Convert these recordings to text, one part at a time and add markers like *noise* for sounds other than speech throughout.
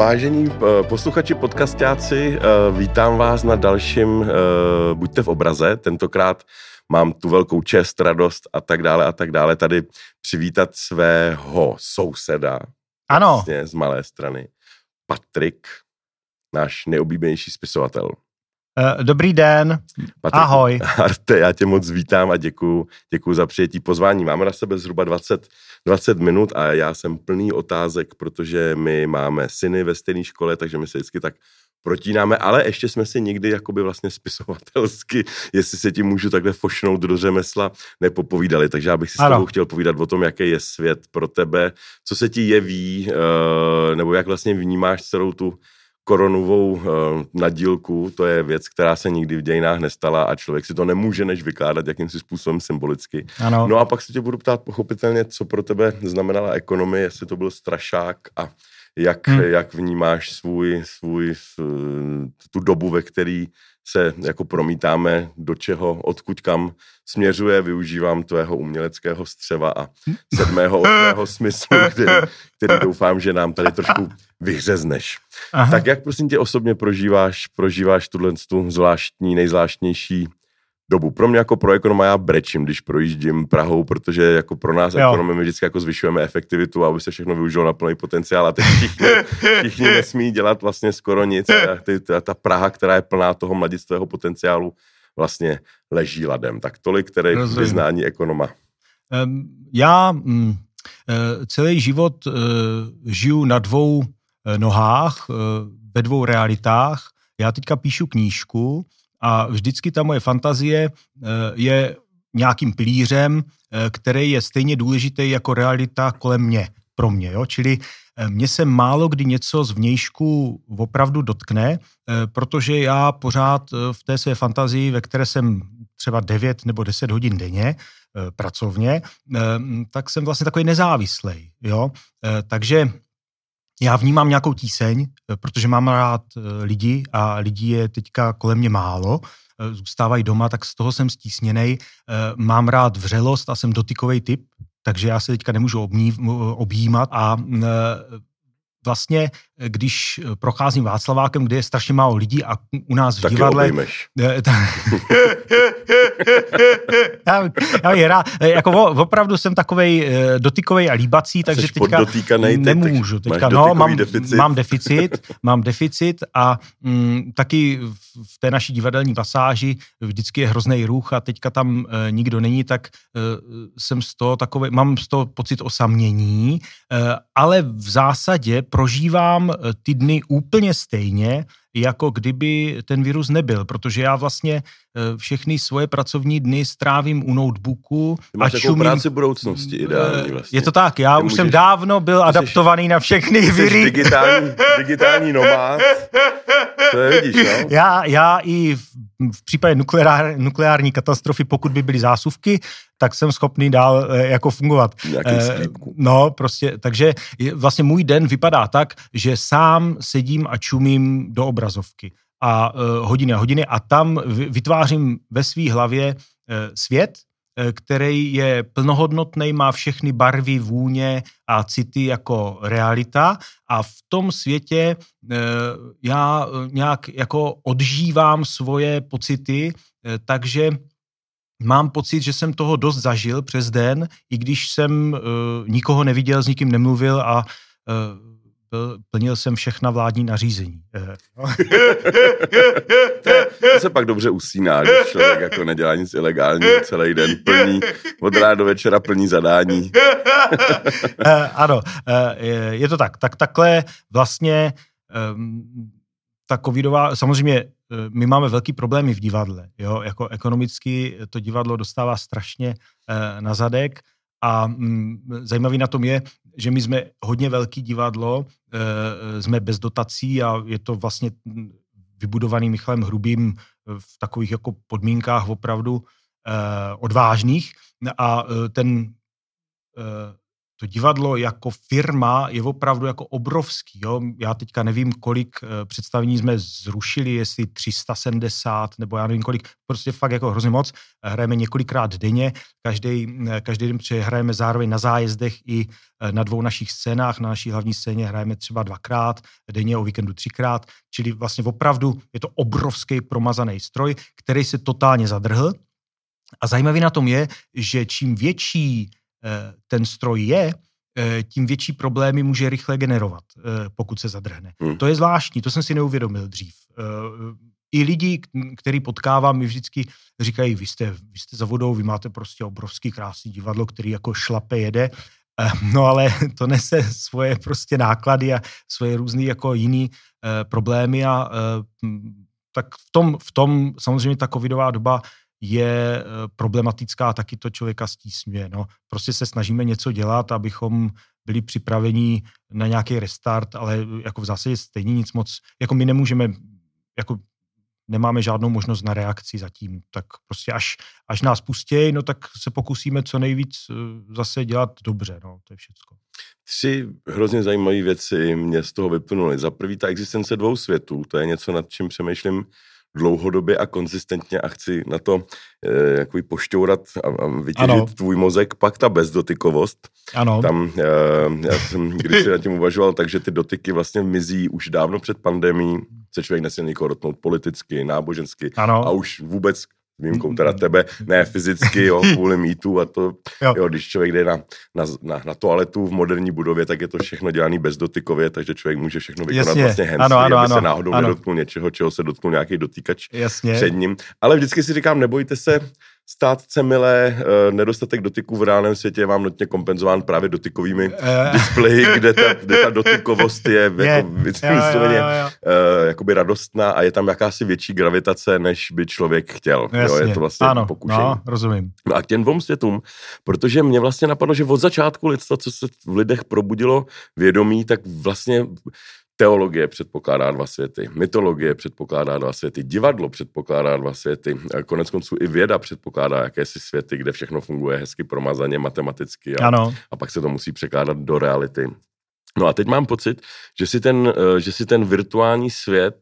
Vážení posluchači podcastáci, vítám vás na dalším Buďte v obraze. Tentokrát mám tu velkou čest, radost a tak dále a tak dále tady přivítat svého souseda. Ano. Vlastně z malé strany. Patrik, náš nejoblíbenější spisovatel. Uh, dobrý den, Patrik, ahoj. *laughs* Arte, já tě moc vítám a děkuji děkuju za přijetí pozvání. Máme na sebe zhruba 20, 20 minut a já jsem plný otázek, protože my máme syny ve stejné škole, takže my se vždycky tak protínáme, ale ještě jsme si nikdy jakoby vlastně spisovatelsky, jestli se ti můžu takhle fošnout do řemesla, nepopovídali, takže já bych si ano. s tebou chtěl povídat o tom, jaký je svět pro tebe, co se ti jeví, uh, nebo jak vlastně vnímáš celou tu koronovou uh, nadílku, to je věc, která se nikdy v dějinách nestala a člověk si to nemůže než vykládat jakýmsi způsobem symbolicky. Ano. No a pak se tě budu ptát pochopitelně, co pro tebe znamenala ekonomie, jestli to byl strašák a jak, hmm. jak vnímáš svůj, svůj, tu dobu, ve který se jako promítáme, do čeho, odkud kam směřuje, využívám tvého uměleckého střeva a sedmého, *laughs* osmého smyslu, který, který doufám, že nám tady trošku vyhřezneš. Aha. Tak jak prosím tě osobně prožíváš, prožíváš tuhle tu zvláštní, nejzvláštnější dobu. Pro mě jako pro ekonoma já brečím, když projíždím Prahou, protože jako pro nás jo. ekonomy my vždycky jako zvyšujeme efektivitu, aby se všechno využilo na plný potenciál a teď všichni, *laughs* všichni nesmí dělat vlastně skoro nic. A ty, ta, ta Praha, která je plná toho mladistvého potenciálu, vlastně leží ladem. Tak tolik které vyznání ekonoma. Um, já e, celý život uh, žiju na dvou e, nohách, uh, ve dvou realitách. Já teďka píšu knížku, a vždycky ta moje fantazie eh, je nějakým pilířem, eh, který je stejně důležitý jako realita kolem mě, pro mě. Jo? Čili eh, mě se málo kdy něco z vnějšku opravdu dotkne, protože já pořád v té své fantazii, ve které jsem třeba 9 nebo 10 hodin denně pracovně, tak jsem vlastně takový nezávislý. Jo? Takže já vnímám nějakou tíseň, eh, protože mám rád eh, lidi a lidí je teďka kolem mě málo, eh, zůstávají doma, tak z toho jsem stísněný. Mám rád vřelost a jsem dotykový typ, takže já se teďka nemůžu objímat a vlastně, když procházím Václavákem, kde je strašně málo lidí a u nás v Taky divadle... Obejmeš. *laughs* já, já je rád, jako opravdu jsem takovej eh, dotykový a líbací, takže Jsi teďka nemůžu. Teďka, no, mám deficit. mám deficit, mám deficit a mm, taky v té naší divadelní pasáži vždycky je hrozný ruch a teďka tam e, nikdo není, tak e, jsem z toho takový, mám z toho pocit osamění, e, ale v zásadě prožívám ty dny úplně stejně, jako kdyby ten virus nebyl, protože já vlastně eh, všechny svoje pracovní dny strávím u notebooku. Ty máš a čumím, práci budoucnosti ideální eh, vlastně. Je to tak, já Ty už můžeš, jsem dávno byl adaptovaný na všechny viry. digitální, digitální nomád. To je vidíš, no? Já, já i v, v případě nukleár, nukleární katastrofy, pokud by byly zásuvky, tak jsem schopný dál e, jako fungovat. E, no, prostě, takže vlastně můj den vypadá tak, že sám sedím a čumím do obrazovky a e, hodiny a hodiny a tam vytvářím ve své hlavě e, svět, e, který je plnohodnotný, má všechny barvy, vůně a city jako realita. A v tom světě já nějak jako odžívám svoje pocity, takže mám pocit, že jsem toho dost zažil přes den, i když jsem nikoho neviděl, s nikým nemluvil a plnil jsem všechna vládní nařízení. Eh, *laughs* no. to se pak dobře usíná, když člověk jako nedělá nic ilegálního celý den, plní, od rána do večera plní zadání. *laughs* ano, je to tak. Tak takhle vlastně um, ta covidová, samozřejmě Eh, my máme velký problémy v divadle. Jo? Jako ekonomicky to divadlo dostává strašně eh, na zadek a mm, zajímavý na tom je, že my jsme hodně velký divadlo, eh, jsme bez dotací a je to vlastně vybudovaný Michalem Hrubým v takových jako podmínkách opravdu odvážných. A ten to divadlo jako firma je opravdu jako obrovský. Jo? Já teďka nevím, kolik eh, představení jsme zrušili, jestli 370 nebo já nevím kolik, prostě fakt jako hrozně moc. Hrajeme několikrát denně, každý, eh, každý den hrajeme zároveň na zájezdech i eh, na dvou našich scénách. Na naší hlavní scéně hrajeme třeba dvakrát, denně o víkendu třikrát, čili vlastně opravdu je to obrovský promazaný stroj, který se totálně zadrhl. A zajímavý na tom je, že čím větší ten stroj je, eh, tím větší problémy může rychle generovat, eh, pokud se zadrhne. Hmm. To je zvláštní, to jsem si neuvědomil dřív. I lidi, který potkávám, mi vždycky říkají, vy jste, vy jste za vodou, vy máte prostě obrovský krásný divadlo, který jako šlape jede, no ale *laughs* to nese svoje prostě náklady a svoje různé jako jiný problémy a tak v tom, v tom samozřejmě ta covidová doba je eh, problematická, taky to člověka stísňuje. No. Prostě se snažíme něco dělat, abychom byli připraveni na nějaký restart, ale jako v zásadě stejně nic moc, jako my nemůžeme, jako nemáme žádnou možnost na reakci zatím, tak prostě až, až nás pustějí, no tak se pokusíme co nejvíc eh, zase dělat dobře, no, to je všecko. Tři hrozně zajímavé věci mě z toho vyplynuly. Za prvý ta existence dvou světů, to je něco, nad čím přemýšlím dlouhodobě a konzistentně a chci na to e, jakoby pošťourat a, a vytěžit ano. tvůj mozek, pak ta bezdotykovost. Ano. Tam e, já jsem, když jsem nad tím uvažoval, takže ty dotyky vlastně mizí už dávno před pandemí, se člověk nesmí nikoho dotknout politicky, nábožensky ano. a už vůbec výjimkou teda tebe, ne fyzicky, jo, kvůli mítu a to, jo. jo když člověk jde na, na, na, na toaletu v moderní budově, tak je to všechno dělané bezdotykově, takže člověk může všechno vykonat Jasně. vlastně handsfree, ano, ano, aby ano, se náhodou ano. nedotknul něčeho, čeho se dotknul nějaký dotýkač Jasně. před ním. Ale vždycky si říkám, nebojte se, státce milé, uh, nedostatek dotyku v reálném světě je vám nutně kompenzován právě dotykovými uh. displeji, kde ta, kde ta dotykovost je, *laughs* je. jako vysloveně uh, jakoby radostná a je tam jakási větší gravitace, než by člověk chtěl. Jo, je to vlastně ano, pokušení. No, rozumím. No a k těm dvou světům, protože mě vlastně napadlo, že od začátku lidstva, co se v lidech probudilo vědomí, tak vlastně Teologie předpokládá dva světy, mytologie předpokládá dva světy, divadlo předpokládá dva světy, konec konců i věda předpokládá jakési světy, kde všechno funguje hezky promazaně matematicky a, ano. a pak se to musí překládat do reality. No a teď mám pocit, že si ten, eh, že si ten virtuální svět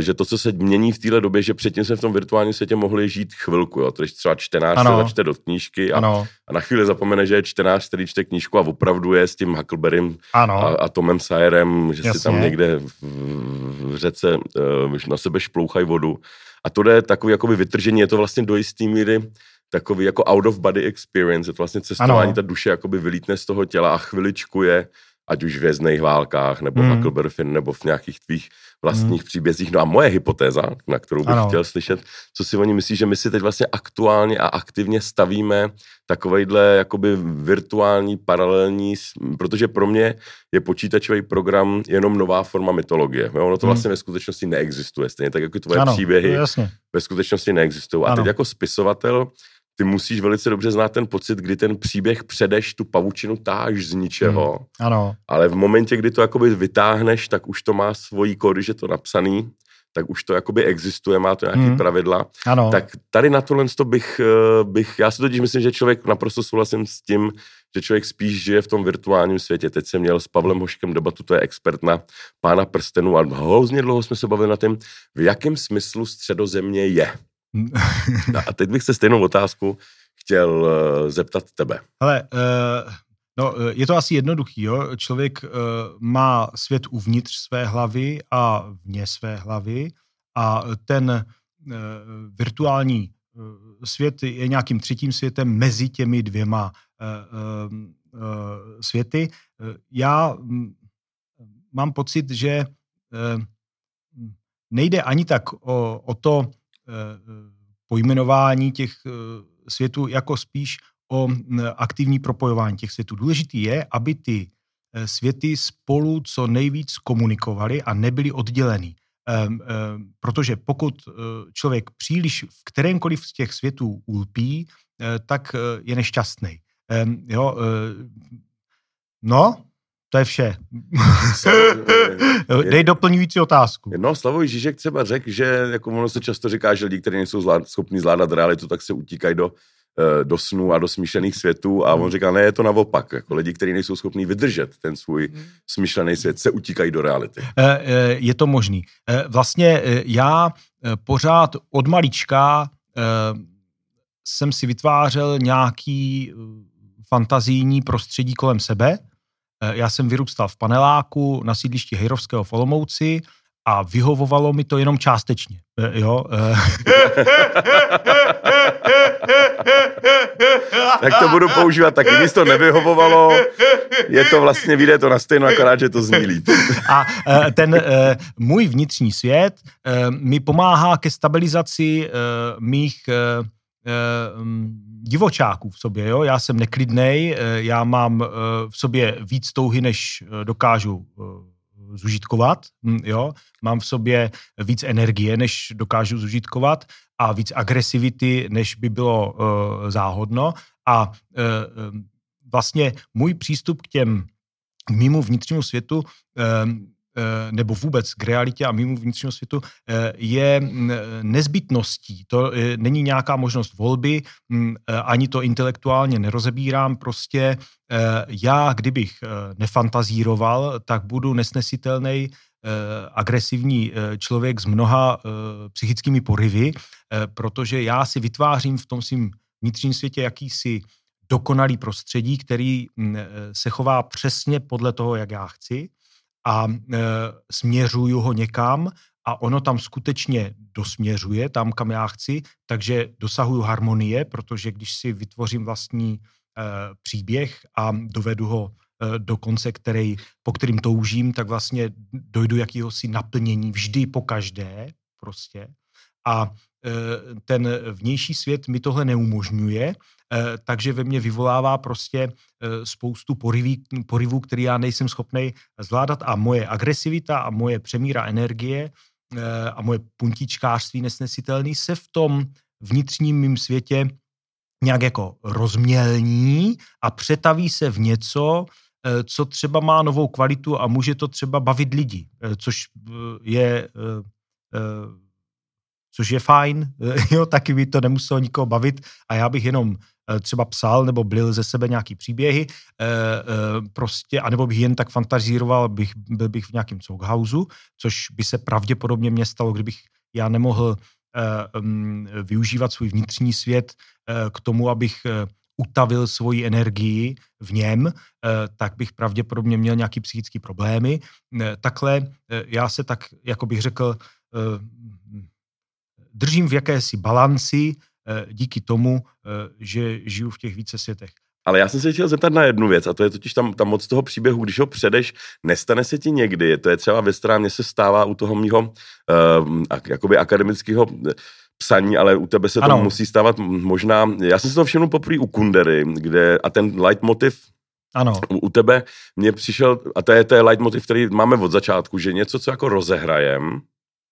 že to, co se mění v téhle době, že předtím jsme v tom virtuálním světě mohli žít chvilku, jo, to když třeba čtenář ano. se začte do knížky a, a na chvíli zapomene, že je čtenář, který čte knížku a opravdu je s tím Huckleberrym a, a Tomem Sayerem, že Jasně. si tam někde v, v řece uh, na sebe šplouchají vodu. A to je takový jakoby vytržení, je to vlastně do jistý míry takový jako out of body experience, je to vlastně cestování, ano. ta duše jakoby vylítne z toho těla a chviličku je ať už v vězných válkách, nebo mm. v Huckleberry nebo v nějakých tvých vlastních mm. příbězích. No a moje hypotéza, na kterou bych ano. chtěl slyšet, co si oni myslí, že my si teď vlastně aktuálně a aktivně stavíme takovejhle jakoby virtuální, paralelní, protože pro mě je počítačový program jenom nová forma mytologie. Jo? Ono to mm. vlastně ve skutečnosti neexistuje, stejně tak jako tvoje ano, příběhy ve skutečnosti neexistují. A teď jako spisovatel ty musíš velice dobře znát ten pocit, kdy ten příběh předeš tu pavučinu táž z ničeho. Hmm, ano. Ale v momentě, kdy to jakoby vytáhneš, tak už to má svojí kódy, že to napsaný, tak už to jakoby existuje, má to nějaké hmm. pravidla. Ano. Tak tady na tohle to bych, eh, bych, já si totiž myslím, že člověk, naprosto souhlasím s tím, že člověk spíš žije v tom virtuálním světě. Teď jsem měl s Pavlem Hoškem debatu, to je expert na pána prstenů a hrozně dlouho jsme se bavili na tím, v jakém smyslu středozemě je. No *laughs* a teď bych se stejnou otázku chtěl uh, zeptat tebe. Ale uh, no, eh, je to asi jednoduchý. Jo? Člověk má svět uvnitř své hlavy a vně své hlavy a ten virtuální svět je nějakým třetím světem mezi těmi dvěma světy. Já um, mám pocit, že nejde ani tak o, o to, Eh, pojmenování těch eh, světů jako spíš o aktivní propojování těch světů. Důležitý je, aby ty eh, světy spolu co nejvíc komunikovaly a nebyly oddělený. Protože pokud člověk příliš v kterémkoliv z těch světů ulpí, tak je nešťastný. Jo, no, to je vše. *laughs* Dej doplňující otázku. No, Slavoj Žižek třeba řekl, že jako ono se často říká, že lidi, kteří nejsou zvlád, schopni zvládat realitu, tak se utíkají do do snů a do smíšených světů a on říkal, ne, je to naopak. Jako lidi, kteří nejsou schopní vydržet ten svůj smyšlený svět, se utíkají do reality. Je to možný. Vlastně já pořád od malička jsem si vytvářel nějaký fantazijní prostředí kolem sebe. Já jsem vyrůstal v paneláku na sídlišti Hejrovského v Olomouci a vyhovovalo mi to jenom částečně. E, jo? *laughs* Tak to budu používat taky. Když to nevyhovovalo, je to vlastně, vyjde to na stejno, akorát, že to zní líp. *laughs* a ten můj vnitřní svět mi pomáhá ke stabilizaci mých divočáků v sobě. Jo? Já jsem neklidnej, já mám v sobě víc touhy, než dokážu zužitkovat, hm, jo, mám v sobě víc energie, než dokážu zužitkovat a víc agresivity, než by bylo záhodno a vlastně můj přístup k těm k mýmu vnitřnímu světu Eh, nebo vůbec k realitě a mimo vnitřního světu eh, je mm, nezbytností. To eh, není nějaká možnost volby, mm, ani to intelektuálně nerozebírám, prostě já, kdybych nefantazíroval, tak budu nesnesitelný agresivní člověk s mnoha psychickými porivy, protože já si vytvářím v tom svým vnitřním světě jakýsi dokonalý prostředí, který mm, se chová přesně podle toho, jak já chci a e, směřuju ho někam a ono tam skutečně dosměřuje, tam, kam já chci, takže dosahuju harmonie, protože když si vytvořím vlastní e, příběh a dovedu ho e, do konce, který, po kterým toužím, tak vlastně dojdu jakýhosi naplnění vždy po každé prostě. A e, ten vnější svět mi tohle neumožňuje, takže ve mně vyvolává prostě eh, spoustu poriví, porivů, který já nejsem schopný zvládat. A moje agresivita a moje přemíra energie eh, a moje puntičkářství nesnesitelný se v tom vnitřním mým světě nějak jako rozmělní a přetaví se v něco, co třeba má novou kvalitu a může to třeba bavit lidi, což je což je fajn, *laughs* jo, taky by to nemuselo nikoho bavit a já bych jenom Eh, třeba psal nebo blil ze sebe nějaký příběhy, eh, eh, prostě, anebo bych jen tak fantazíroval, bych, byl bych v nějakém soukhausu, což by se pravděpodobně mě stalo, kdybych já nemohl mm, využívat svůj vnitřní svět k tomu, abych utavil svoji energii v něm, tak bych pravděpodobně měl nějaký psychické problémy. Takhle já se tak, jako bych řekl, držím v jakési balanci Eh, díky tomu, eh, že žiju v těch více světech. Ale já jsem se chtěl zeptat na jednu věc, a to je totiž tam, tam moc toho příběhu, když ho předeš, nestane se ti někdy, to je třeba věc, která mě se stává u toho mýho uh, jakoby akademického psaní, ale u tebe se ano. to musí stávat možná, já jsem se to všiml poprvé u Kundery, kde, a ten leitmotiv ano. U, u tebe mě přišel, a to je, to je leitmotiv, který máme od začátku, že něco, co jako rozehrajem,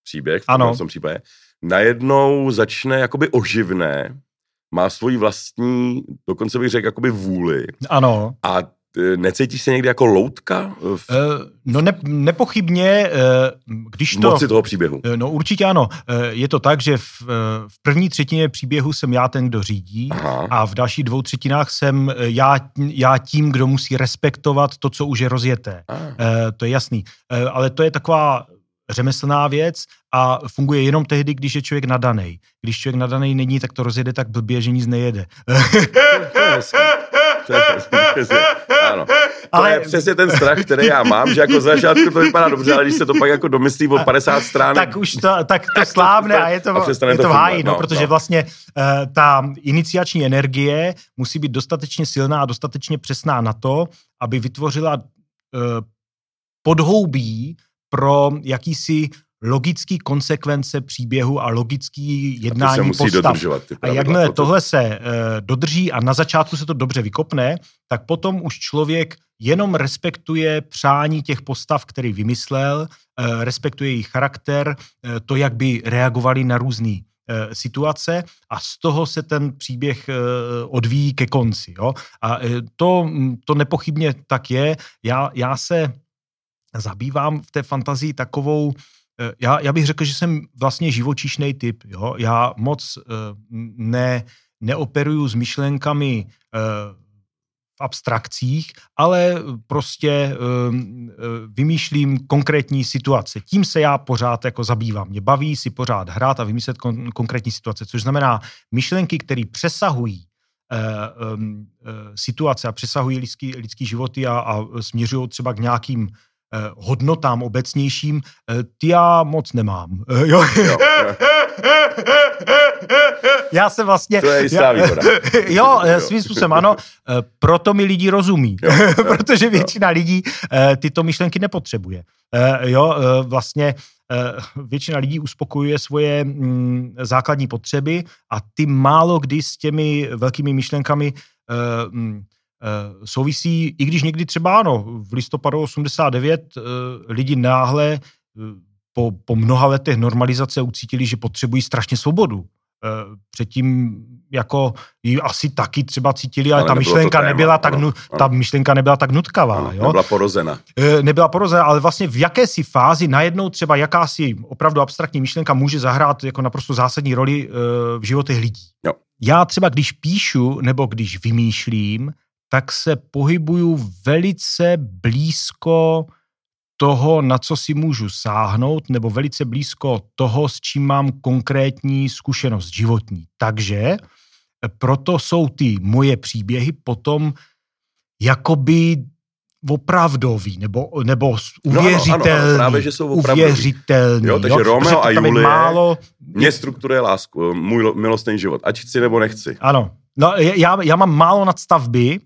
příběh v ano. tom případě, najednou začne jakoby oživné, má svoji vlastní, dokonce bych řekl, jakoby vůli. Ano. A e, necítíš se někdy jako loutka? V... Uh, no ne, nepochybně, když to... Moci toho příběhu. No určitě ano. Je to tak, že v, v první třetině příběhu jsem já ten, kdo řídí Aha. a v dalších dvou třetinách jsem já, já tím, kdo musí respektovat to, co už je rozjeté. Uh, to je jasný. Ale to je taková řemeslná věc a funguje jenom tehdy, když je člověk nadaný. Když člověk nadaný není, tak to rozjede tak blbě, že nic nejede. ano. To ale... je přesně ten strach, který já mám, že jako začátku to vypadá dobře, ale když se to pak jako domyslí o 50 stran. Tak už to, tak to *laughs* slávne a je to, a je to, to v háji, no, no, protože no. vlastně uh, ta iniciační energie musí být dostatečně silná a dostatečně přesná na to, aby vytvořila uh, podhoubí pro jakýsi logický konsekvence příběhu a logický jednání a musí postav. A jakmile tohle se uh, dodrží a na začátku se to dobře vykopne, tak potom už člověk jenom respektuje přání těch postav, který vymyslel, uh, respektuje jejich charakter, uh, to, jak by reagovali na různé situace a z toho se ten příběh odvíjí ke konci. Jo? A to, to nepochybně tak je. Já, já se zabývám v té fantazii takovou, eh, já, já bych řekl, že jsem vlastně živočišný typ. Jo? Já moc eh, ne, neoperuju s myšlenkami v abstrakcích, ale prostě vymýšlím konkrétní situace. Tím se já pořád jako zabývám. Mě baví si pořád hrát a vymyslet kon- konkrétní situace, což znamená myšlenky, které přesahují um, situace a přesahují lidský, lidský životy a, a směřují třeba k nějakým hodnotám obecnějším, ty já moc nemám. Jo. jo, jo. *laughs* já se vlastně... To je jistá výhoda. *laughs* jo, svým způsobem ano, proto mi lidi rozumí, jo, jo, *laughs* protože většina jo. lidí tyto myšlenky nepotřebuje. Jo, vlastně většina lidí uspokojuje svoje mm, základní potřeby a ty málo kdy s těmi velkými myšlenkami mm, souvisí, i když někdy třeba ano, v listopadu 89 lidi náhle po, po mnoha letech normalizace ucítili, že potřebují strašně svobodu. Eh, předtím jako ji asi taky třeba cítili, ale, ale ta myšlenka téma, nebyla tak, ano, ano. ta myšlenka nebyla tak nutkavá. Ano, jo? Nebyla porozena. Eh, nebyla porozena, ale vlastně v jakési fázi najednou třeba jakási opravdu abstraktní myšlenka může zahrát jako naprosto zásadní roli eh, v životech lidí. Jo. Já třeba, když píšu nebo když vymýšlím, tak se pohybuju velice blízko toho, na co si můžu sáhnout, nebo velice blízko toho, s čím mám konkrétní zkušenost životní. Takže eh, proto jsou ty moje příběhy potom jakoby opravdový, nebo, nebo uvěřitelný. No, ano, ano, právě, že jsou opravdový. Uvěřitelný. Jo, takže jo? Romeo a Julie málo... mě strukturuje lásku, můj milostný život, ať chci nebo nechci. Ano, no, já, já mám málo nadstavby,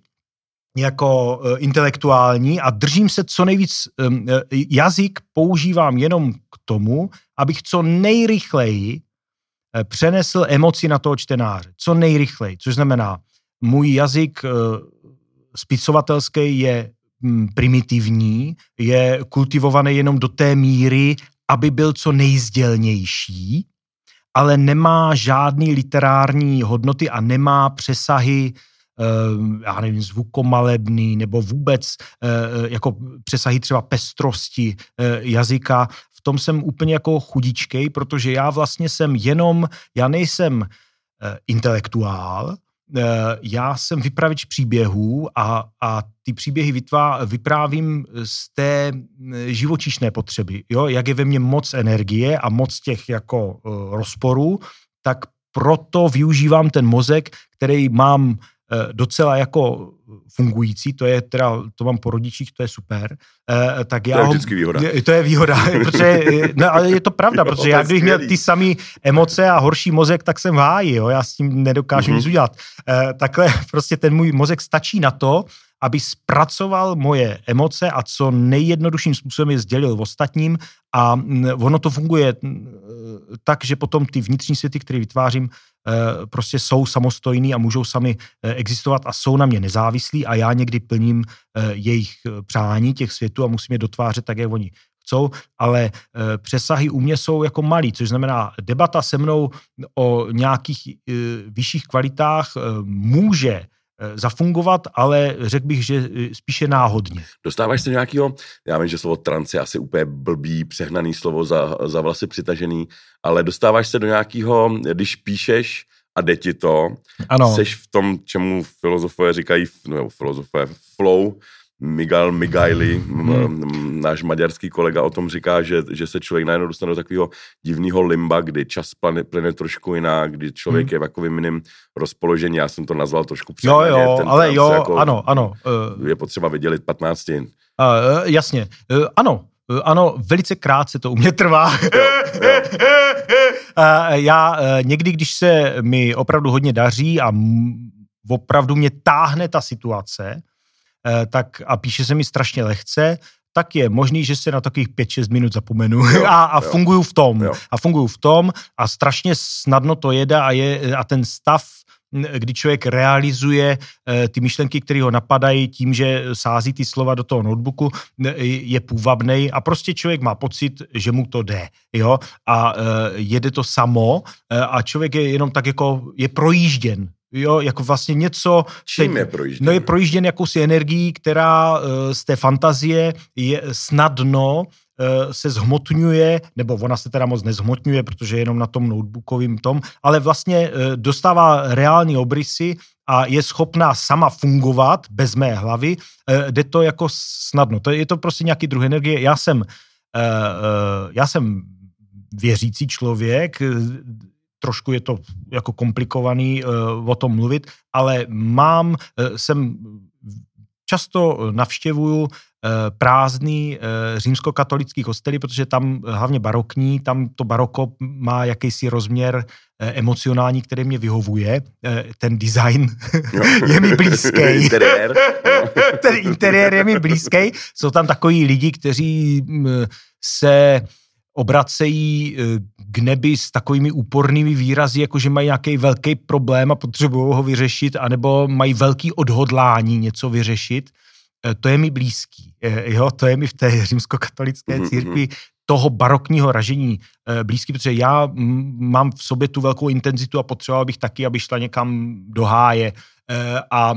jako uh, intelektuální a držím se co nejvíc, um, jazyk používám jenom k tomu, abych co nejrychleji uh, přenesl emoci na toho čtenáře. Co nejrychleji, což znamená, můj jazyk uh, spisovatelský je um, primitivní, je kultivovaný jenom do té míry, aby byl co nejzdělnější, ale nemá žádný literární hodnoty a nemá přesahy Eh, já nevím, zvukomalebný nebo vůbec eh, jako přesahy třeba pestrosti eh, jazyka. V tom jsem úplně jako chudičkej, protože já vlastně jsem jenom, já nejsem intelektuál, já jsem vypravič příběhů a, a ty příběhy vytvá, vyprávím z té živočišné potřeby. Jo? Jak je ve mně moc energie a moc těch jako rozporů, tak proto využívám ten mozek, který mám Eh, docela jako fungující, to je teda, to mám po rodičích, to je super. Eh, tak já to je vždycky výhoda. To je výhoda, *laughs* protože, no, ale je to pravda, jo, protože já bych měl ty samé emoce a horší mozek, tak jsem v háji, jo, já s tím nedokážu mm-hmm. nic udělat. Eh, takhle *laughs* prostě ten můj mozek stačí na to, aby zpracoval moje emoce a co nejjednodušším způsobem je sdělil v ostatním a mm, ono to funguje mm, tak, že potom ty vnitřní světy, které vytvářím, eh, prostě jsou samostojný a můžou sami eh, existovat a jsou na mě nezávislí a já někdy plním eh, jejich přání těch světů a musím je dotvářet tak, jak oni chcou, ale přesahy u mě jsou jako malý, což znamená, debata se mnou o nějakých vyšších kvalitách může Eh, zafungovat, ale řekl bych, že eh, spíše náhodně. Dostáváš se nějakého, já vím, že slovo trans je asi úplně blbý, přehnaný slovo za, za vlasy přitažený, ale dostáváš se do nějakého, když píšeš a jde ti to, ano. seš v tom, čemu filozofové říkají, nebo filozofové, flow, Miguel Migaili, hmm. náš maďarský kolega o tom říká, že, že se člověk najednou dostane do takového divného limba, kdy čas plyne, plyne trošku jinak, kdy člověk hmm. je v takovým jiným rozpoložení. Já jsem to nazval trošku přehnaně. Jo, jo, ten ale jo, jako, ano, ano. Je potřeba vydělit 15 Uh, jasně, uh, ano, ano, velice krátce to u mě trvá. Jo, jo. *laughs* já někdy, když se mi opravdu hodně daří a opravdu mě táhne ta situace, Eh, tak a píše se mi strašně lehce, tak je možný, že se na takových 5-6 minut zapomenu jo, *laughs* a, a jo. funguju v tom. Jo. A funguju v tom a strašně snadno to jede a, je, a ten stav, kdy člověk realizuje e, ty myšlenky, které ho napadají tím, že sází ty slova do toho notebooku, je půvabný a prostě člověk má pocit, že mu to jde. Jo? A e, jede to samo a člověk je jenom tak jako, je projížděn Jo, jako vlastně něco... Čím je projížděn? No je projížděn jakousi energií, která uh, z té fantazie je snadno se zhmotňuje, nebo ona se teda moc nezhmotňuje, protože je jenom na tom notebookovým tom, ale vlastně dostává reální obrysy a je schopná sama fungovat bez mé hlavy, jde to jako snadno. To je to prostě nějaký druh energie. Já jsem, já jsem věřící člověk, trošku je to jako komplikovaný o tom mluvit, ale mám, jsem často navštěvuju Eh, prázdný eh, římskokatolický kostely, protože tam eh, hlavně barokní, tam to baroko má jakýsi rozměr emocionální, který mě vyhovuje. Ten design *laughs* je mi blízký. interiér. *laughs* Ten interiér je mi blízký. Jsou tam takový lidi, kteří mm, se obracejí k nebi s takovými úpornými výrazy, jako že mají nějaký velký problém a potřebují ho vyřešit, anebo mají velký odhodlání něco vyřešit. Eh, to je mi blízký. Eh, jo, to je mi v té římskokatolické mhm, církvi mm-hmm. toho barokního ražení eh, blízký, protože já mám v sobě tu velkou intenzitu a potřeboval bych taky, aby šla někam do háje. A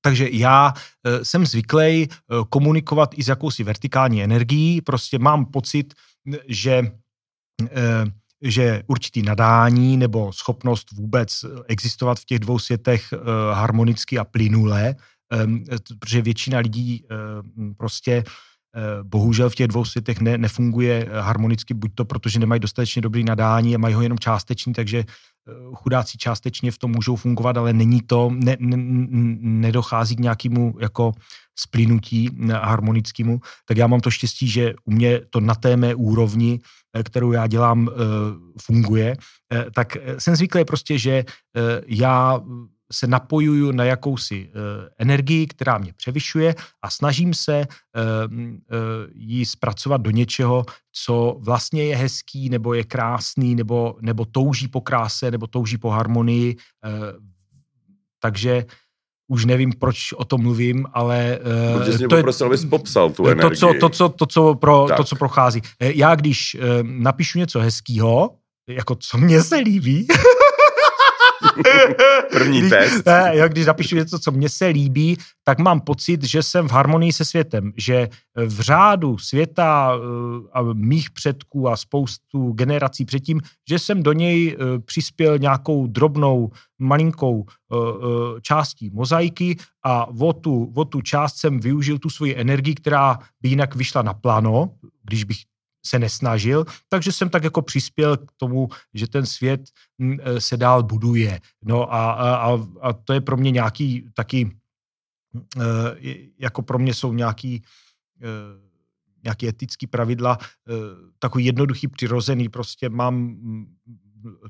takže já jsem zvyklý komunikovat i s jakousi vertikální energií, prostě mám pocit, že že určitý nadání nebo schopnost vůbec existovat v těch dvou světech harmonicky a plynule Ehm, protože většina lidí ehm, prostě eh, bohužel v těch dvou světech ne, nefunguje eh, harmonicky, buď to protože nemají dostatečně dobrý nadání a mají ho jenom částečný, takže eh, chudáci částečně v tom můžou fungovat, ale není to, ne, ne, nedochází k nějakému jako splínutí harmonickému, tak já mám to štěstí, že u mě to na té mé úrovni, kterou já dělám, funguje, tak jsem zvyklý prostě, že já se napojuju na jakousi energii, která mě převyšuje a snažím se ji zpracovat do něčeho, co vlastně je hezký, nebo je krásný, nebo, nebo touží po kráse, nebo touží po harmonii. Takže už nevím, proč o tom mluvím, ale... Uh, Protože to poprosil, abys popsal tu energii. To, co, to, co, to, co, pro, to, co prochází. Já, když uh, napíšu něco hezkého, jako co mně se líbí, *laughs* *laughs* První když, test. Ne, jo, když napíšu něco, co mně se líbí, tak mám pocit, že jsem v harmonii se světem, že v řádu světa eh, a mých předků a spoustu generací předtím, že jsem do něj eh, přispěl nějakou drobnou, malinkou eh, částí mozaiky a o tu, o tu část jsem využil tu svoji energii, která by jinak vyšla na plano, když bych se nesnažil, takže jsem tak jako přispěl k tomu, že ten svět mm, e, se dál buduje. No a, a, a to je pro mě nějaký taky, e, jako pro mě jsou nějaký e, nějaké etické pravidla, takový jednoduchý, přirozený, prostě mám, mm,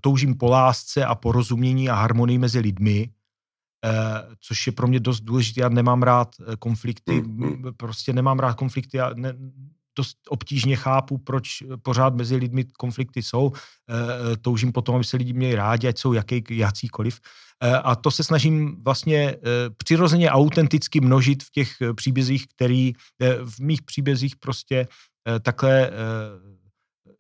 toužím po lásce a porozumění a harmonii mezi lidmi, což je pro mě dost důležité. Já nemám rád konflikty, mm, prostě nemám rád konflikty a ne, dost obtížně chápu, proč pořád mezi lidmi konflikty jsou. E, toužím potom, aby se lidi měli rádi, ať jsou jaký, jakýkoliv. E, a to se snažím vlastně přirozeně autenticky množit v těch příbězích, který v mých příbězích prostě takhle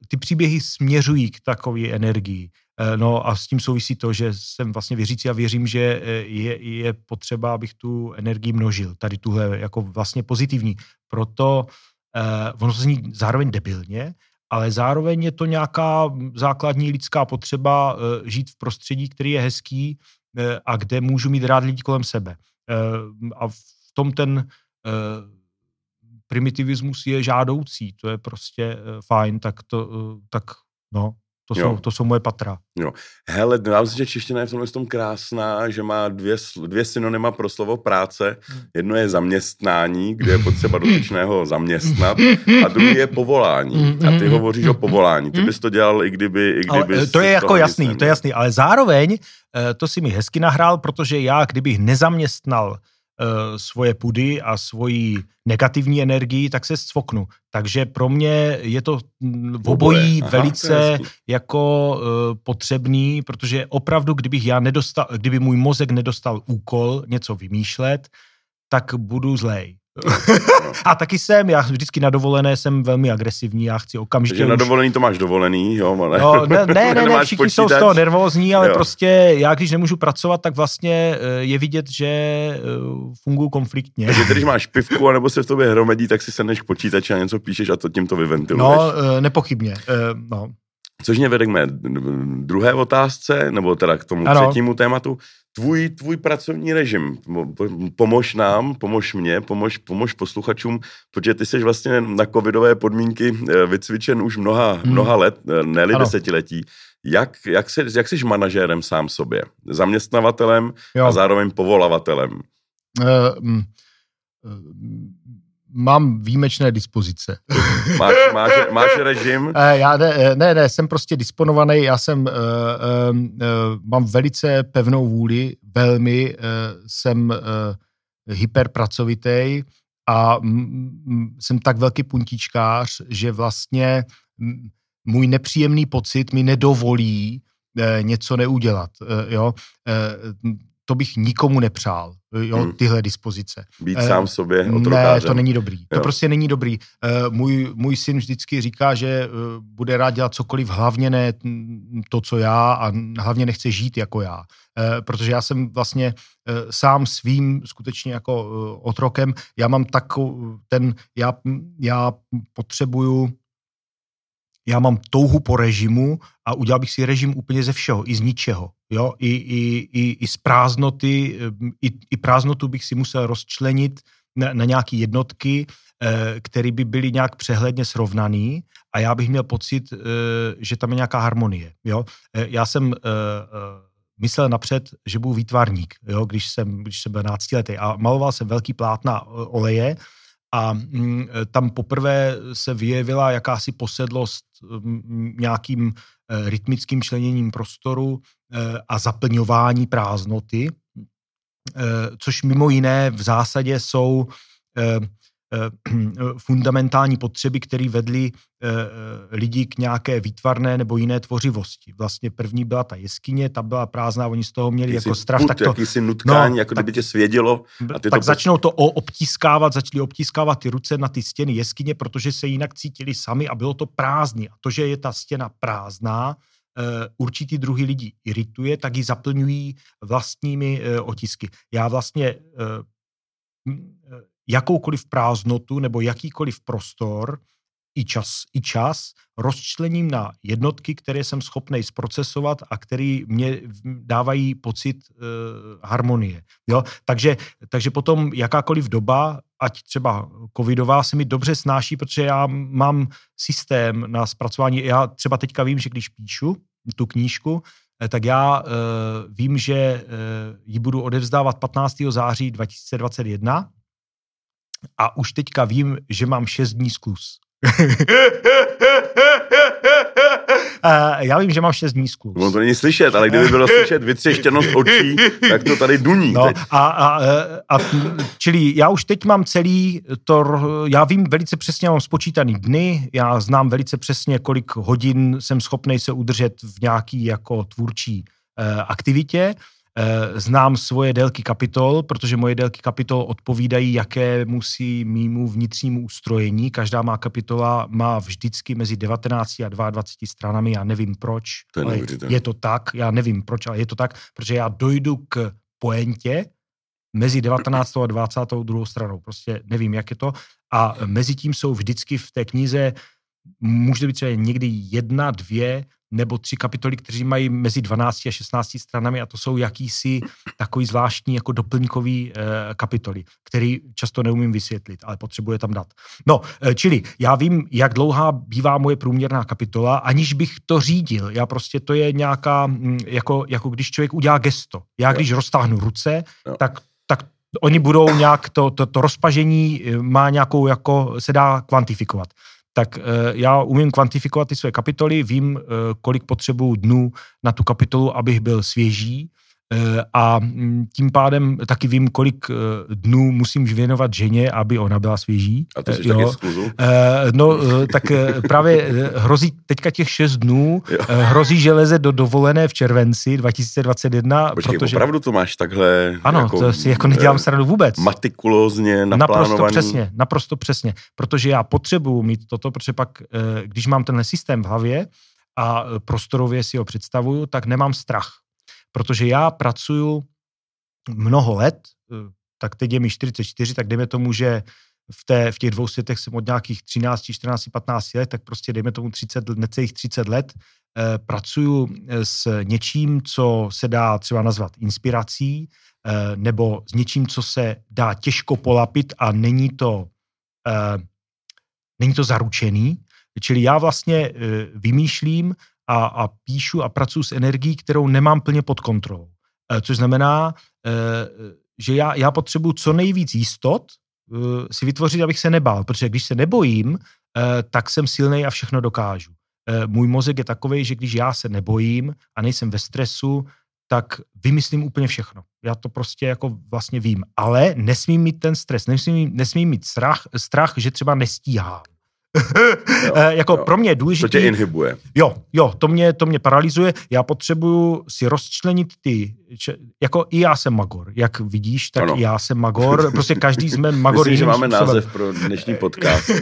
ty příběhy směřují k takové energii. No a s tím souvisí to, že jsem vlastně věřící a věřím, že je, je potřeba, abych tu energii množil, tady tuhle jako vlastně pozitivní. Proto Uh, ono to zní zároveň debilně, ale zároveň je to nějaká základní lidská potřeba uh, žít v prostředí, který je hezký uh, a kde můžu mít rád lidi kolem sebe. Uh, a v tom ten uh, primitivismus je žádoucí, to je prostě uh, fajn, tak to, uh, tak no, to jsou, to jsou moje patra. Jo. Hele, dám si, že čeština je v tomhle tom krásná, že má dvě, dvě synonyma pro slovo práce. Jedno je zaměstnání, kde je potřeba *laughs* dotyčného zaměstnat, a *laughs* druhý je povolání. A ty hovoříš o povolání. Ty bys to dělal, i kdyby... I kdyby ale, to je jako jasný, to je jasný, ale zároveň eh, to si mi hezky nahrál, protože já, kdybych nezaměstnal Eh, svoje pudy a svoji negativní energii, tak se scvoknu. Takže pro mě je to v obojí Aha, velice jako uh, potřebný, protože opravdu, kdybych já nedostal, kdyby můj mozek nedostal úkol něco vymýšlet, tak budu zlej. A taky jsem, já vždycky na dovolené jsem velmi agresivní, já chci okamžitě Takže už... na dovolený to máš dovolený, jo, ale... No, ne, ne, *laughs* ne, ne všichni počítač. jsou z toho nervózní, ale Jo. prostě já, když nemůžu pracovat, tak vlastně eh, je vidět, že eh, funguji konfliktně. Takže když máš pivku, anebo se v tobě hromedí, tak si sedneš k počítači a něco píšeš a to tím to vyventiluješ. No, eh, nepochybně. No. Což mě vede k mé druhé otázce, nebo teda k tomu ano. třetímu tématu. Tvůj, tvůj pracovní režim, Mo- po- pomož nám, pomož mě, pomož, pomož posluchačům, protože ty jsi vlastně na covidové podmínky eh, vycvičen už mnoha, Hmm. mnoha let, eh, ne Ano. desetiletí. Jak, jak, se, jak jsi manažérem sám sobě? Zaměstnavatelem Jo. a zároveň povolavatelem. Eh, mm, eh, Mám výjimečné dispozice. *laughs* Máš, máš, máš režim? Eh, Já ne, eh, ne, ne, jsem prostě disponovaný, já jsem, uh, uh, uh, mám velice pevnou vůli, velmi, uh, jsem uh, hyperpracovitý a mm, mm, jsem tak velký puntíčkář, že vlastně můj nepříjemný pocit mi nedovolí uh, něco neudělat, uh, jo. Uh, to bych nikomu nepřál, jo, Hmm. tyhle dispozice. Být Eh, sám sobě Ne, otrokářem? to není dobrý. To Jo. prostě není dobrý. Uh, můj, můj syn vždycky říká, že uh, bude rád dělat cokoliv, hlavně ne to, co já a hlavně nechce žít jako já. Protože já jsem vlastně sám svým skutečně jako otrokem. Já mám takový ten, já, já potřebuju já mám touhu po režimu a udělal bych si režim úplně ze všeho, i z ničeho. Jo? I, i, i, I z prázdnoty, em, i, i prázdnotu bych si musel rozčlenit na, na nějaké jednotky, eh, které by byly nějak přehledně srovnaný a já bych měl pocit, eh, že tam je nějaká harmonie. Jo? Eh, Já jsem eh, eh, myslel napřed, že budu výtvarník, jo? Když, jsem, když jsem byl 12 letý a maloval jsem velký plátna eh, oleje a mm, eh, tam poprvé se vyjevila jakási posedlost mm, nějakým eh, rytmickým členěním prostoru eh, a zaplňování prázdnoty, eh, což mimo jiné v zásadě jsou eh, eh, *clears throat* fundamentální potřeby, které vedly eh, eh, lidi k nějaké výtvarné nebo jiné tvořivosti. Vlastně první byla ta jeskyně, ta byla prázdná, oni z toho měli Jakýsi jako strach, put, tak to, jakýsi nutkání, No, jako tak- kdyby tě svědělo. A ty tak to začnou to o- obtískávat, začali obtískávat ty ruce na ty stěny jeskyně, protože se jinak cítili sami a bylo to prázdný. A to, že je ta stěna prázdná, eh, určitý druhy lidí irituje, tak ji zaplňují vlastními eh, otisky. Já vlastně eh, eh, jakoukoliv prázdnotu nebo jakýkoliv prostor i čas, i čas rozčlením na jednotky, které jsem schopný zprocesovat a které mě dávají pocit e, harmonie. Jo? Takže, takže potom jakákoliv doba, ať třeba covidová, se mi dobře snáší, protože já mám systém na zpracování. Já třeba teďka vím, že když píšu tu knížku, eh, tak já e, vím, že e, ji budu odevzdávat 15. září 2021 a už teďka vím, že mám 6 dní sklus. *laughs* Eh, já vím, že mám 6 dní sklus. Ono to není slyšet, ale kdyby bylo slyšet *laughs* vytřeštěnost očí, tak to tady duní. No, teď. a, a, a, čili já už teď mám celý to, já vím velice přesně, mám spočítaný dny, já znám velice přesně, kolik hodin jsem schopný se udržet v nějaký jako tvůrčí eh, aktivitě. Eh, znám svoje délky kapitol, protože moje délky kapitol odpovídají jaké musí mýmu vnitřnímu ustrojení. Každá má kapitola má vždycky mezi 19 a 22 stranami, já nevím proč, To je ale je to tak, já nevím proč, ale je to tak, protože já dojdu k poentě mezi 19. a 22. stranou. Prostě nevím, jak je to. A mezi tím jsou vždycky v té knize, může být třeba někdy jedna, dvě nebo tři kapitoly, kteří mají mezi 12 a 16 stranami a to jsou jakýsi takový zvláštní jako doplňkový eh, kapitoly, který často neumím vysvětlit, ale potřebuje tam dát. No, eh, čili já vím, jak dlouhá bývá moje průměrná kapitola, aniž bych to řídil. Já prostě to je nějaká, mm, jako, jako když člověk udělá gesto. Já Jo. když roztáhnu ruce, Jo. tak, tak oni budou nějak, to, to, to rozpažení eh, má nějakou, jako se dá kvantifikovat. Tak eh, já umím kvantifikovat ty své kapitoly, vím, eh, kolik potřebuju dnů na tu kapitolu, abych byl svěží a mm, tím pádem taky vím, kolik dnů musím věnovat ženě, aby ona byla svěží. A to jsi jo. taky No, tak právě hrozí teďka těch šest dnů, jo. hrozí, že leze do dovolené v červenci 2021. Počkej, protože... opravdu to máš takhle Ano, jako, to si jako nedělám sranu vůbec. Matikulózně naplánovaný. Naprosto přesně, naprosto přesně. Protože já potřebuju mít toto, protože pak, když mám tenhle systém v hlavě, a prostorově si ho představuju, tak nemám strach. Protože já pracuju mnoho let, tak teď je mi 44, tak dejme tomu, že v, té, v těch dvou světech jsem od nějakých 13, 14, 15 let, tak prostě dejme tomu 30, necelých 30 let, eh, pracuju s něčím, co se dá třeba nazvat inspirací, eh, nebo s něčím, co se dá těžko polapit a není to, eh, není to zaručený, Čili já vlastně e, vymýšlím a, a píšu a pracuji s energií, kterou nemám plně pod kontrolou. E, což znamená, e, že já, já potřebuji co nejvíc jistot si vytvořit, abych se nebál, protože když se nebojím, tak jsem silný a všechno dokážu. Můj mozek je takový, že když já se nebojím a nejsem ve stresu, tak vymyslím úplně všechno. Já to prostě jako vlastně vím. Ale nesmím mít ten stres, nesmím, nesmím mít strach, strach, že třeba nestíhám. Jo, eh, jako jo. pro mě je důležité. To tě inhibuje. Jo, jo, to mě, to mě paralizuje. Já potřebuju si rozčlenit ty, če, jako i já jsem magor. Jak vidíš, tak ano. i já jsem magor. *laughs* Prostě každý jsme magor Myslím, že máme způsobem. název pro dnešní podcast. *laughs*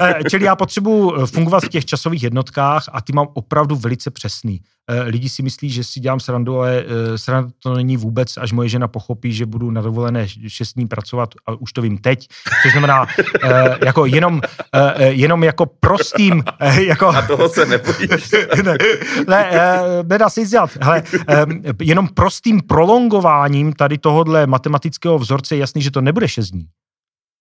Eh, čili já potřebuju fungovat v těch časových jednotkách a ty mám opravdu velice přesný. Lidi si myslí, že si dělám srandu, ale srandu to není vůbec, až moje žena pochopí, že budu na dovolené šest dní pracovat, a už to vím teď. Což znamená, jako jenom jenom jako prostým... Jako, A toho se nebojíš. *laughs* ne, ne, nedá se nic dělat. Hele, jenom prostým prolongováním tady tohohle matematického vzorce je jasný, že to nebude 6 dní.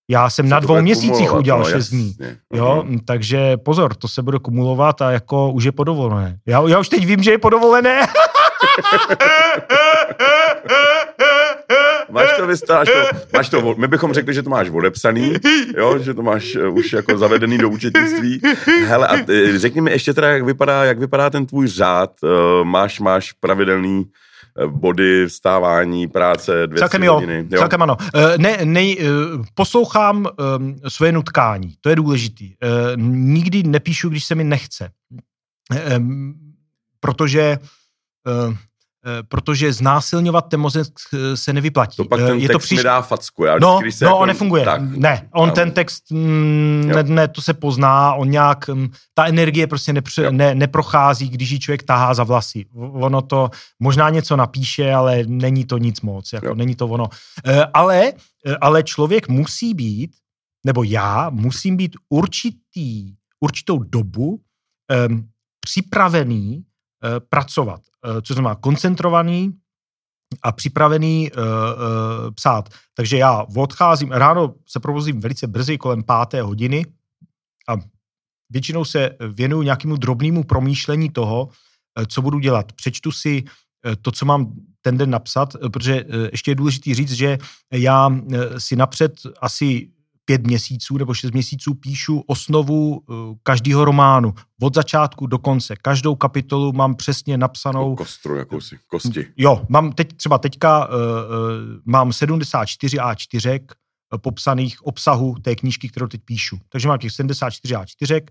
Já jsem na dvou měsících udělal no, 6 dní. Jo, uh-huh. takže pozor, to se bude kumulovat a jako už je podovolené. Já, já už teď vím, že je podovolené. *laughs* máš to, máš to, máš to, my bychom řekli, že to máš odepsaný, jo, že to máš uh, už jako zavedený do účetnictví. Hele, a ty, řekni mi ještě teda, jak vypadá, jak vypadá ten tvůj řád. Uh, máš, máš pravidelný body, vstávání, práce, dvě celkem hodiny. Jo, celkem ano. Ne, ne, poslouchám um, své nutkání, to je důležitý. Nikdy nepíšu, když se mi nechce. Protože Eh, protože znásilňovat ten mozek eh, se nevyplatí. To pak ten je text to příš... mi dá facku. Já no, se no jako... on nefunguje. Tak, ne, on tam. ten text, mm, ne, ne, to se pozná, on nějak, mm, ta energie prostě nepře, ne, neprochází, když ji člověk tahá za vlasy. Ono to možná něco napíše, ale není to nic moc, jako jo. není to ono. Eh, ale, ale člověk musí být, nebo já musím být určitý, určitou dobu um, připravený pracovat. Eh, co znamená koncentrovaný a připravený uh, psát. Takže já odcházím, ráno se provozím velice brzy, kolem páté hodiny a většinou se věnuju nějakému drobnému promýšlení toho, co budu dělat. Přečtu si to, co mám ten den napsat, protože ještě je důležité říct, že já si napřed asi pět měsíců nebo šest měsíců píšu osnovu eh, každého románu. Od začátku do konce. Každou kapitolu mám přesně napsanou. Kostru jakousi, kosti. Jo, mám teď třeba teďka uh, mám 74 A4 popsaných obsahu té knížky, kterou teď píšu. Takže mám těch 74 A4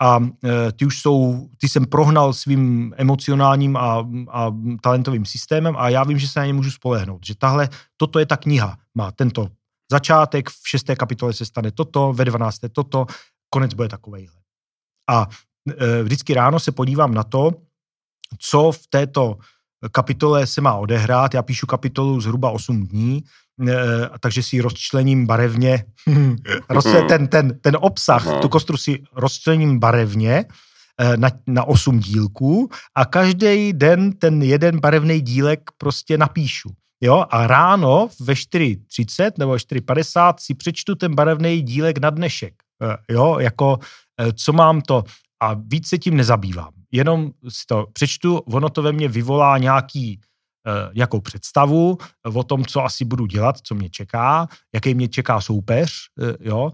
a uh, ty už jsou, ty jsem prohnal svým emocionálním a, a talentovým systémem a já vím, že se na ně můžu spolehnout. Že tahle, toto je ta kniha, má tento začátek, v šesté kapitole se stane toto, ve dvanácté toto, konec bude takovejhle. A e, vždycky ráno se podívám na to, co v této kapitole se má odehrát. Já píšu kapitolu zhruba 8 dní, e, takže si rozčlením barevně. *laughs* ten, ten, ten obsah, tu kostru si rozčlením barevně e, na, na 8 dílků a každý den ten jeden barevný dílek prostě napíšu. Jo, a ráno ve 4.30 nebo 4.50 si přečtu ten barevný dílek na dnešek. Eh, jo, jako eh, co mám to a víc se tím nezabývám. Jenom si to přečtu, ono to ve mně vyvolá nějaký eh, nějakou představu o tom, co asi budu dělat, co mě čeká, jaký mě čeká soupeř, jo,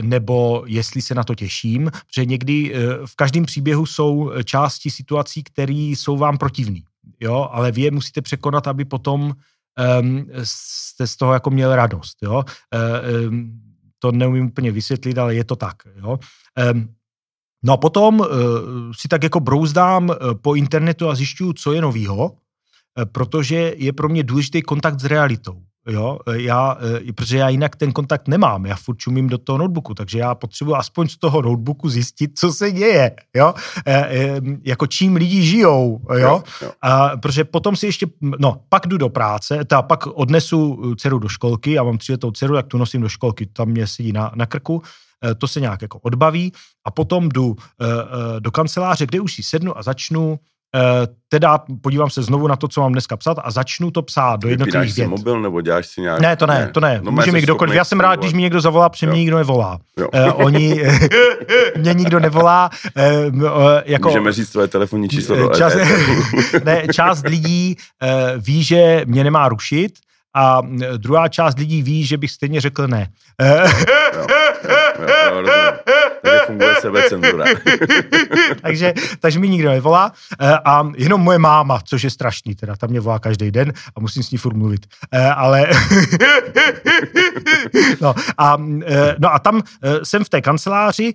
nebo jestli se na to těším, protože někdy v každém příběhu jsou části situací, které jsou vám protivné jo, ale vy je musíte překonat, aby potom um, jste z toho jako měl radost, jo. Um, to neumím úplně vysvětlit, ale je to tak, jo. Um, no a potom uh, si tak jako brouzdám uh, po internetu a zjišťuju, co je novýho, protože je pro mě důležitý kontakt s realitou. Jo, já, eh, protože já jinak ten kontakt nemám, já furt čumím do toho notebooku, takže já potřebuji aspoň z toho notebooku zjistit, co se děje, jo, e, e, jako čím lidi žijou, jo, jo, jo. A, protože potom si ještě, no, pak jdu do práce, ta pak odnesu dceru do školky, já mám tříletou dceru, tak tu nosím do školky, tam mě sedí na, na krku, to se nějak jako odbaví a potom jdu do kanceláře, kde už si sednu a začnu teda podívám se znovu na to, co mám dneska psat a začnu to psát do jednotlivých vět. mobil nebo děláš si nějak... Ne, to ne, ne. to ne. No, Může mi kdokoliv. Já jsem rád, když mi někdo zavolá, protože mě nikdo nevolá. Jo. Uh, oni, *laughs* mě nikdo nevolá. Uh, uh, jako, Můžeme říct tvoje telefonní číslo čas, *laughs* ne, Část lidí uh, ví, že mě nemá rušit a druhá část lidí ví, že bych stejně řekl ne. jo, jo, jo, Takže funguje sebecenzura. *laughs* takže, takže mi nikdo nevolá eh, a jenom moje máma, což je strašný, teda tam mě volá každý den a musím s ní furt mluvit. Eh, ale *laughs* no, a, eh, no a tam jsem v té kanceláři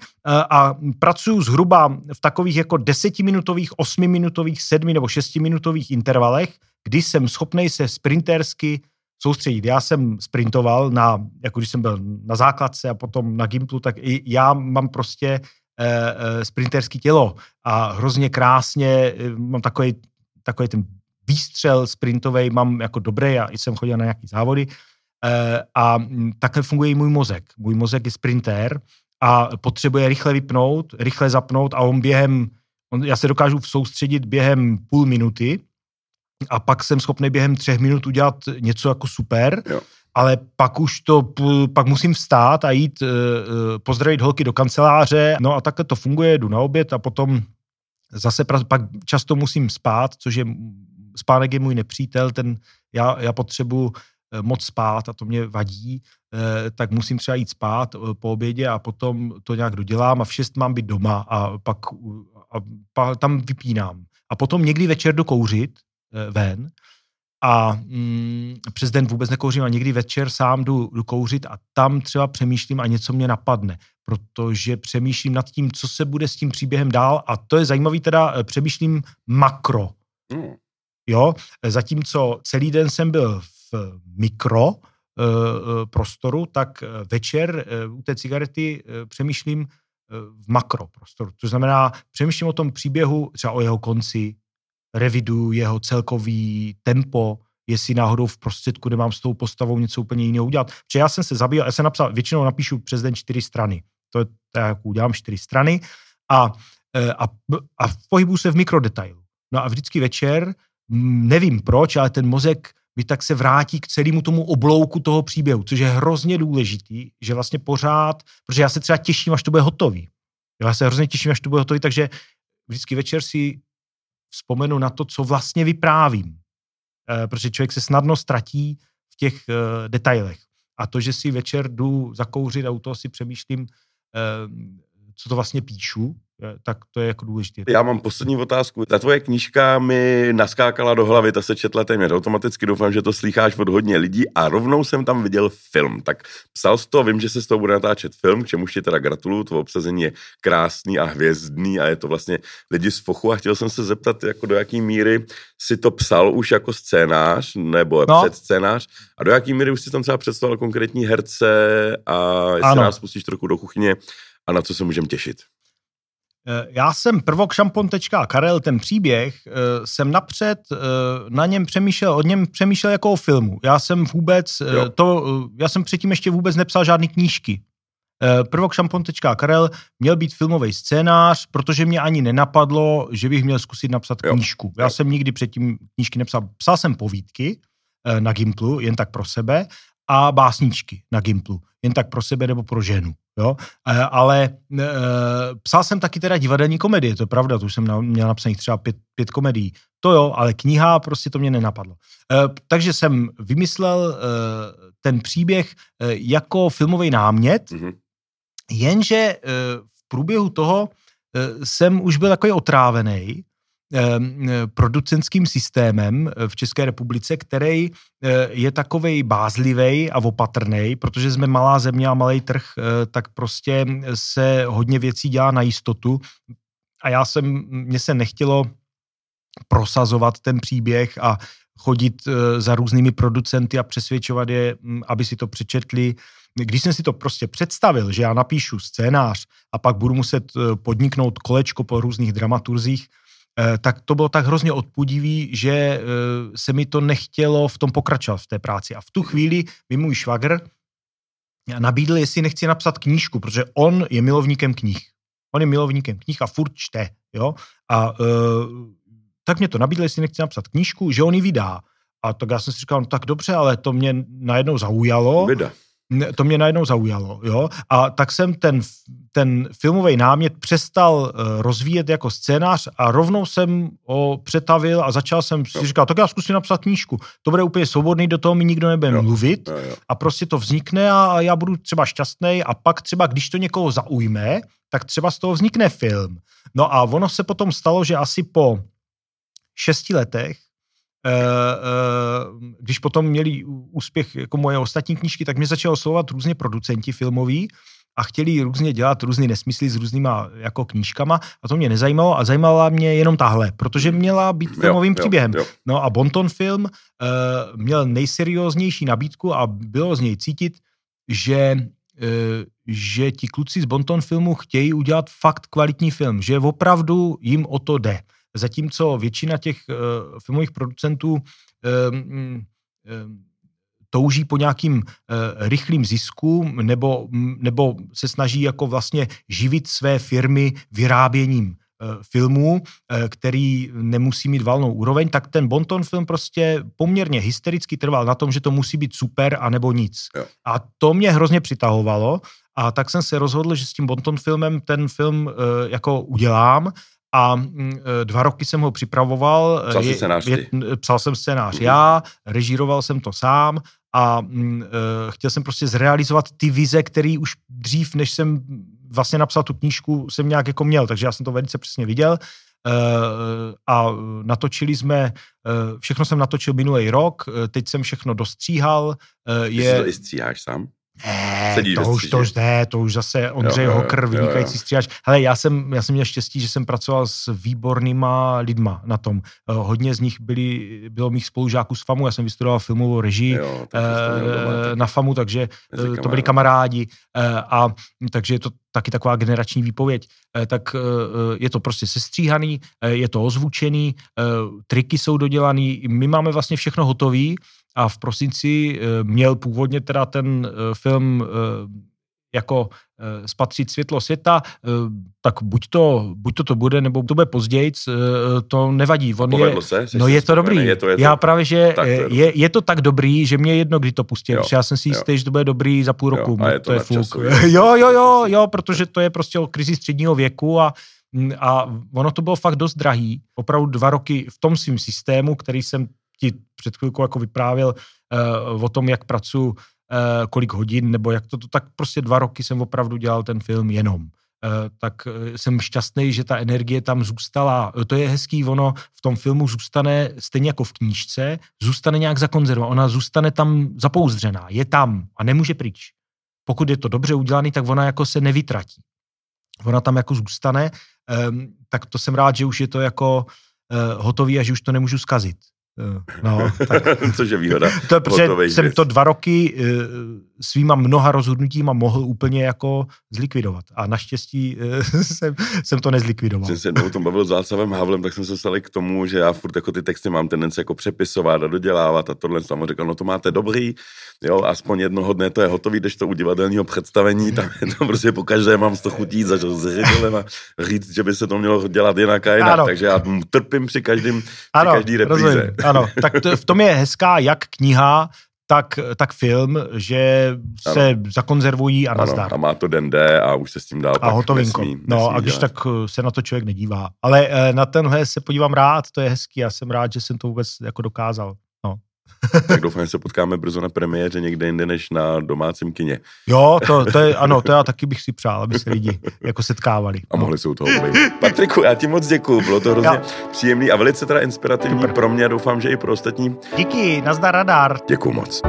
a pracuji zhruba v takových jako desetiminutových, osmiminutových, sedmi nebo šestiminutových intervalech, kdy jsem schopný se sprintersky soustředit. Já jsem sprintoval, na, jako když jsem byl na základce a potom na Gimplu, tak i já mám prostě e, e, sprinterský tělo a hrozně krásně e, mám takový, takový ten výstřel sprintový, mám jako dobré, já jsem chodil na nějaký závody e, a takhle funguje i můj mozek. Můj mozek je sprinter a potřebuje rychle vypnout, rychle zapnout a on během, on, já se dokážu soustředit během půl minuty, a pak jsem schopný během třech minut udělat něco jako super, jo. ale pak už to, pak musím vstát a jít uh, pozdravit holky do kanceláře, no a takhle to funguje, jdu na oběd a potom zase pak často musím spát, což je, spánek je můj nepřítel, ten, já, já potřebuji eh, moc spát a to mě vadí, tak musím třeba jít spát po obědě a potom to nějak dodělám a v šest mám být doma a pak a, a tam vypínám. A potom někdy večer jdu kouřit, Eh, ven a mm, přes den vůbec nekouřím a někdy večer sám jdu, jdu kouřit a tam třeba přemýšlím a něco mě napadne, protože přemýšlím nad tím, co se bude s tím příběhem dál a to je zajímavý teda, eh, přemýšlím makro. Mm. Jo, zatímco celý den jsem byl v mikro uh, prostoru, tak večer uh, u té cigarety uh, přemýšlím v makro prostoru. To znamená, přemýšlím o tom příběhu, třeba o jeho konci, reviduju jeho celkový tempo, jestli náhodou v prostředku nemám s tou postavou něco úplně jiného udělat. Protože já jsem se zabýval, já jsem napsal, většinou napíšu přes den čtyři strany. To je, jak udělám čtyři strany a, e, a, a pohybuju se v mikrodetailu. No a vždycky večer, nevím proč, ale ten mozek mi tak se vrátí k celému tomu oblouku toho příběhu, což je hrozně důležitý, že vlastně pořád, protože já se třeba těším, až to bude hotový. Já se hrozně těším, až to bude hotový, takže vždycky večer si vzpomenu na to, co vlastně vyprávím. E, protože člověk se snadno ztratí v těch e, detailech. A to, že si večer jdu zakouřit a u toho si přemýšlím, e, co to vlastně píšu, tak to je jako důležité. Já mám poslední otázku. Ta tvoje knížka mi naskákala do hlavy, ta se četla téměř automaticky, doufám, že to slycháš od hodně lidí a rovnou jsem tam viděl film. Tak psal jsi to, vím, že se z toho bude natáčet film, k čemuž ti teda gratuluju, to obsazení je krásný a hvězdný a je to vlastně lidi z fochu a chtěl jsem se zeptat, jako do jaký míry si to psal už jako scénář nebo no. před scénář a do jaký míry už si tam třeba představil konkrétní herce a jestli ano. nás pustíš trochu do kuchyně a na co se můžeme těšit. Eh, já jsem prvokšampon.karel, ten příběh, eh, jsem napřed eh, na něm přemýšlel, od něm přemýšlel jako o filmu. Já jsem vůbec, jo. to, já jsem předtím ještě vůbec nepsal žádný knížky. Prvokšampon.karel měl být filmový scénář, protože mě ani nenapadlo, že bych měl zkusit napsat jo. knížku. Já jo. jsem nikdy předtím knížky nepsal. Psal jsem povídky na Gimplu, jen tak pro sebe, a básničky na Gimplu, jen tak pro sebe nebo pro ženu. Jo? E, ale e, psal jsem taky teda divadelní komedie, to je pravda, to už jsem na, měl napsaných třeba pět, pět komedií. To jo, ale kniha prostě to mě nenapadlo. E, takže jsem vymyslel e, ten příběh e, jako filmový námět, mm-hmm. jenže e, v průběhu toho e, jsem už byl takový otrávený, producentským systémem v České republice, který je takovej bázlivý a opatrný, protože jsme malá země a malý trh, tak prostě se hodně věcí dělá na jistotu. A já jsem, mně se nechtělo prosazovat ten příběh a chodit za různými producenty a přesvědčovat je, aby si to přečetli, když jsem si to prostě představil, že já napíšu scénář a pak budu muset eh, podniknout kolečko po různých dramaturzích, eh, tak to bylo tak hrozně odpudivý, že eh, se mi to nechtělo v tom pokračovat v té práci. A v tu chvíli mi můj švagr nabídl, jestli nechci napsat knížku, protože on je milovníkem knih. On je milovníkem knih a furt čte, jo. A tak mě to nabídl, jestli nechci napsat knížku, že on ji vydá. A tak já jsem si říkal, no tak dobře, ale to mě najednou zaujalo. Vyda to mě najednou zaujalo, jo. A tak jsem ten, ten filmový námět přestal uh, rozvíjet jako scénář a rovnou jsem ho přetavil a začal jsem si říkat, tak já zkusím napsat knížku. To bude úplně svobodný, do toho mi nikdo nebude jo. mluvit jo, jo. a prostě to vznikne a já budu třeba šťastný a pak třeba, když to někoho zaujme, tak třeba z toho vznikne film. No a ono se potom stalo, že asi po šesti letech Eh, eh, když potom měli úspěch jako moje ostatní knížky, tak mě začalo oslovovat různě producenti filmoví a chtěli různě dělat různé nesmysly s různýma jako knížkama a to mě nezajímalo a zajímala mě jenom tahle, protože měla být filmovým jo, příběhem. Jo, jo. No a Bonton film uh, měl nejserióznější nabídku a bylo z něj cítit, že uh, že ti kluci z Bonton filmu chtějí udělat fakt kvalitní film, že opravdu jim o to jde zatímco většina těch uh, filmových producentů um, um, touží po nějakým uh, rychlým zisku nebo, nebo se snaží jako vlastně živit své firmy vyráběním uh, filmů, uh, který nemusí mít valnou úroveň, tak ten Bonton film prostě poměrně hystericky trval na tom, že to musí být super a nebo nic. Jo. A to mě hrozně přitahovalo a tak jsem se rozhodl, že s tím Bonton filmem ten film jako udělám a mm, e, dva roky jsem ho připravoval. Psal je, scénář je, Psal jsem scénář mm. já, režíroval jsem to sám a uh, chtěl jsem prostě zrealizovat ty vize, které už dřív, než jsem vlastně napsal tu knížku, jsem nějak jako měl, takže já jsem to velice přesně viděl. A natočili jsme, všechno jsem natočil minulý rok, teď jsem všechno dostříhal. Je... Ty si to i stříháš sám? Ne, to už, to už ne, to už zase Ondřej jo, Hokr, vynikající stříhač. Hele, já jsem, já jsem měl štěstí, že jsem pracoval s výbornýma lidma na tom. Uh, hodně z nich byli, bylo mých spolužáků z FAMu, já jsem vystudoval filmovou režii jo, uh, na FAMu, takže to byli kamarádi a takže je to taky taková generační výpověď. Tak je to prostě sestříhaný, je to ozvučený, triky jsou dodělaný, my máme vlastně všechno hotový, a v prosinci eh, měl původně teda ten eh, film eh, jako spatřit světlo světa, tak buď to, buď to to bude, nebo to bude později, to nevadí. On je, se? no je to dobrý. Je to, je to, já právě, že to je, je, je to tak dobrý, že mě jedno, kdy to pustí. Já jsem si jistý, že to bude dobrý za půl roku. Jo, je to, to je fuk. *laughs* jo, jo, jo, jo, protože to je prostě o krizi středního věku a a ono to bylo fakt dost drahý. Opravdu dva roky v tom svým systému, který jsem ti před chvilkou jako vyprávěl uh, o tom, jak pracuji, uh, kolik hodin, nebo jak to, to, tak prostě dva roky jsem opravdu dělal ten film jenom. Uh, tak jsem šťastný, že ta energie tam zůstala. To je hezký, ono v tom filmu zůstane, stejně jako v knížce, zůstane nějak zakonzervovaná. Ona zůstane tam zapouzdřená, je tam a nemůže pryč. Pokud je to dobře udělaný, tak ona jako se nevytratí. Ona tam jako zůstane, um, tak to jsem rád, že už je to jako uh, hotový a že už to nemůžu zkazit. No, tak. *laughs* Což je výhoda. To, protože jsem to dva roky uh, svýma mnoha rozhodnutíma mohl úplně jako zlikvidovat. A naštěstí uh, *laughs* jsem, jsem to nezlikvidoval. Jsem se jednou o tom bavil s Václavem Havlem, tak jsem se dostal k tomu, že já furt jako ty texty mám tendenci jako přepisovat a dodělávat a tohle jsem říkal, no to máte dobrý, jo, aspoň jednoho dne to je hotový, když to u divadelního představení, tam je to prostě po každé mám to chutí za a říct, že by se to mělo dělat jinak a jinak, ano. takže já trpím při každém, při ano, každý repríze. Rozumím. Ano, tak to, v tom je hezká jak kniha, tak, tak film, že se ano. zakonzervují a nazdar. Ano, a má to den D a už se s tím dál A hotovinko. Nesmí, no nesmí a když dělat. tak eh, se na to člověk nedívá. Ale eh, na tenhle se podívám rád, to je hezký a jsem rád, že jsem to vůbec jako dokázal. No. tak doufám, že se potkáme brzo na premiéře někde jinde než na domácím kině. Jo, to, to je, ano, to já taky bych si přál, aby se lidi jako setkávali. A mohli se u toho bavit. Patriku, já ti moc děkuju, bylo to hrozně jo. příjemný a velice teda inspirativní Super. pro mě, doufám, že i pro ostatní. Díky, nazdar radar. Děkuju moc.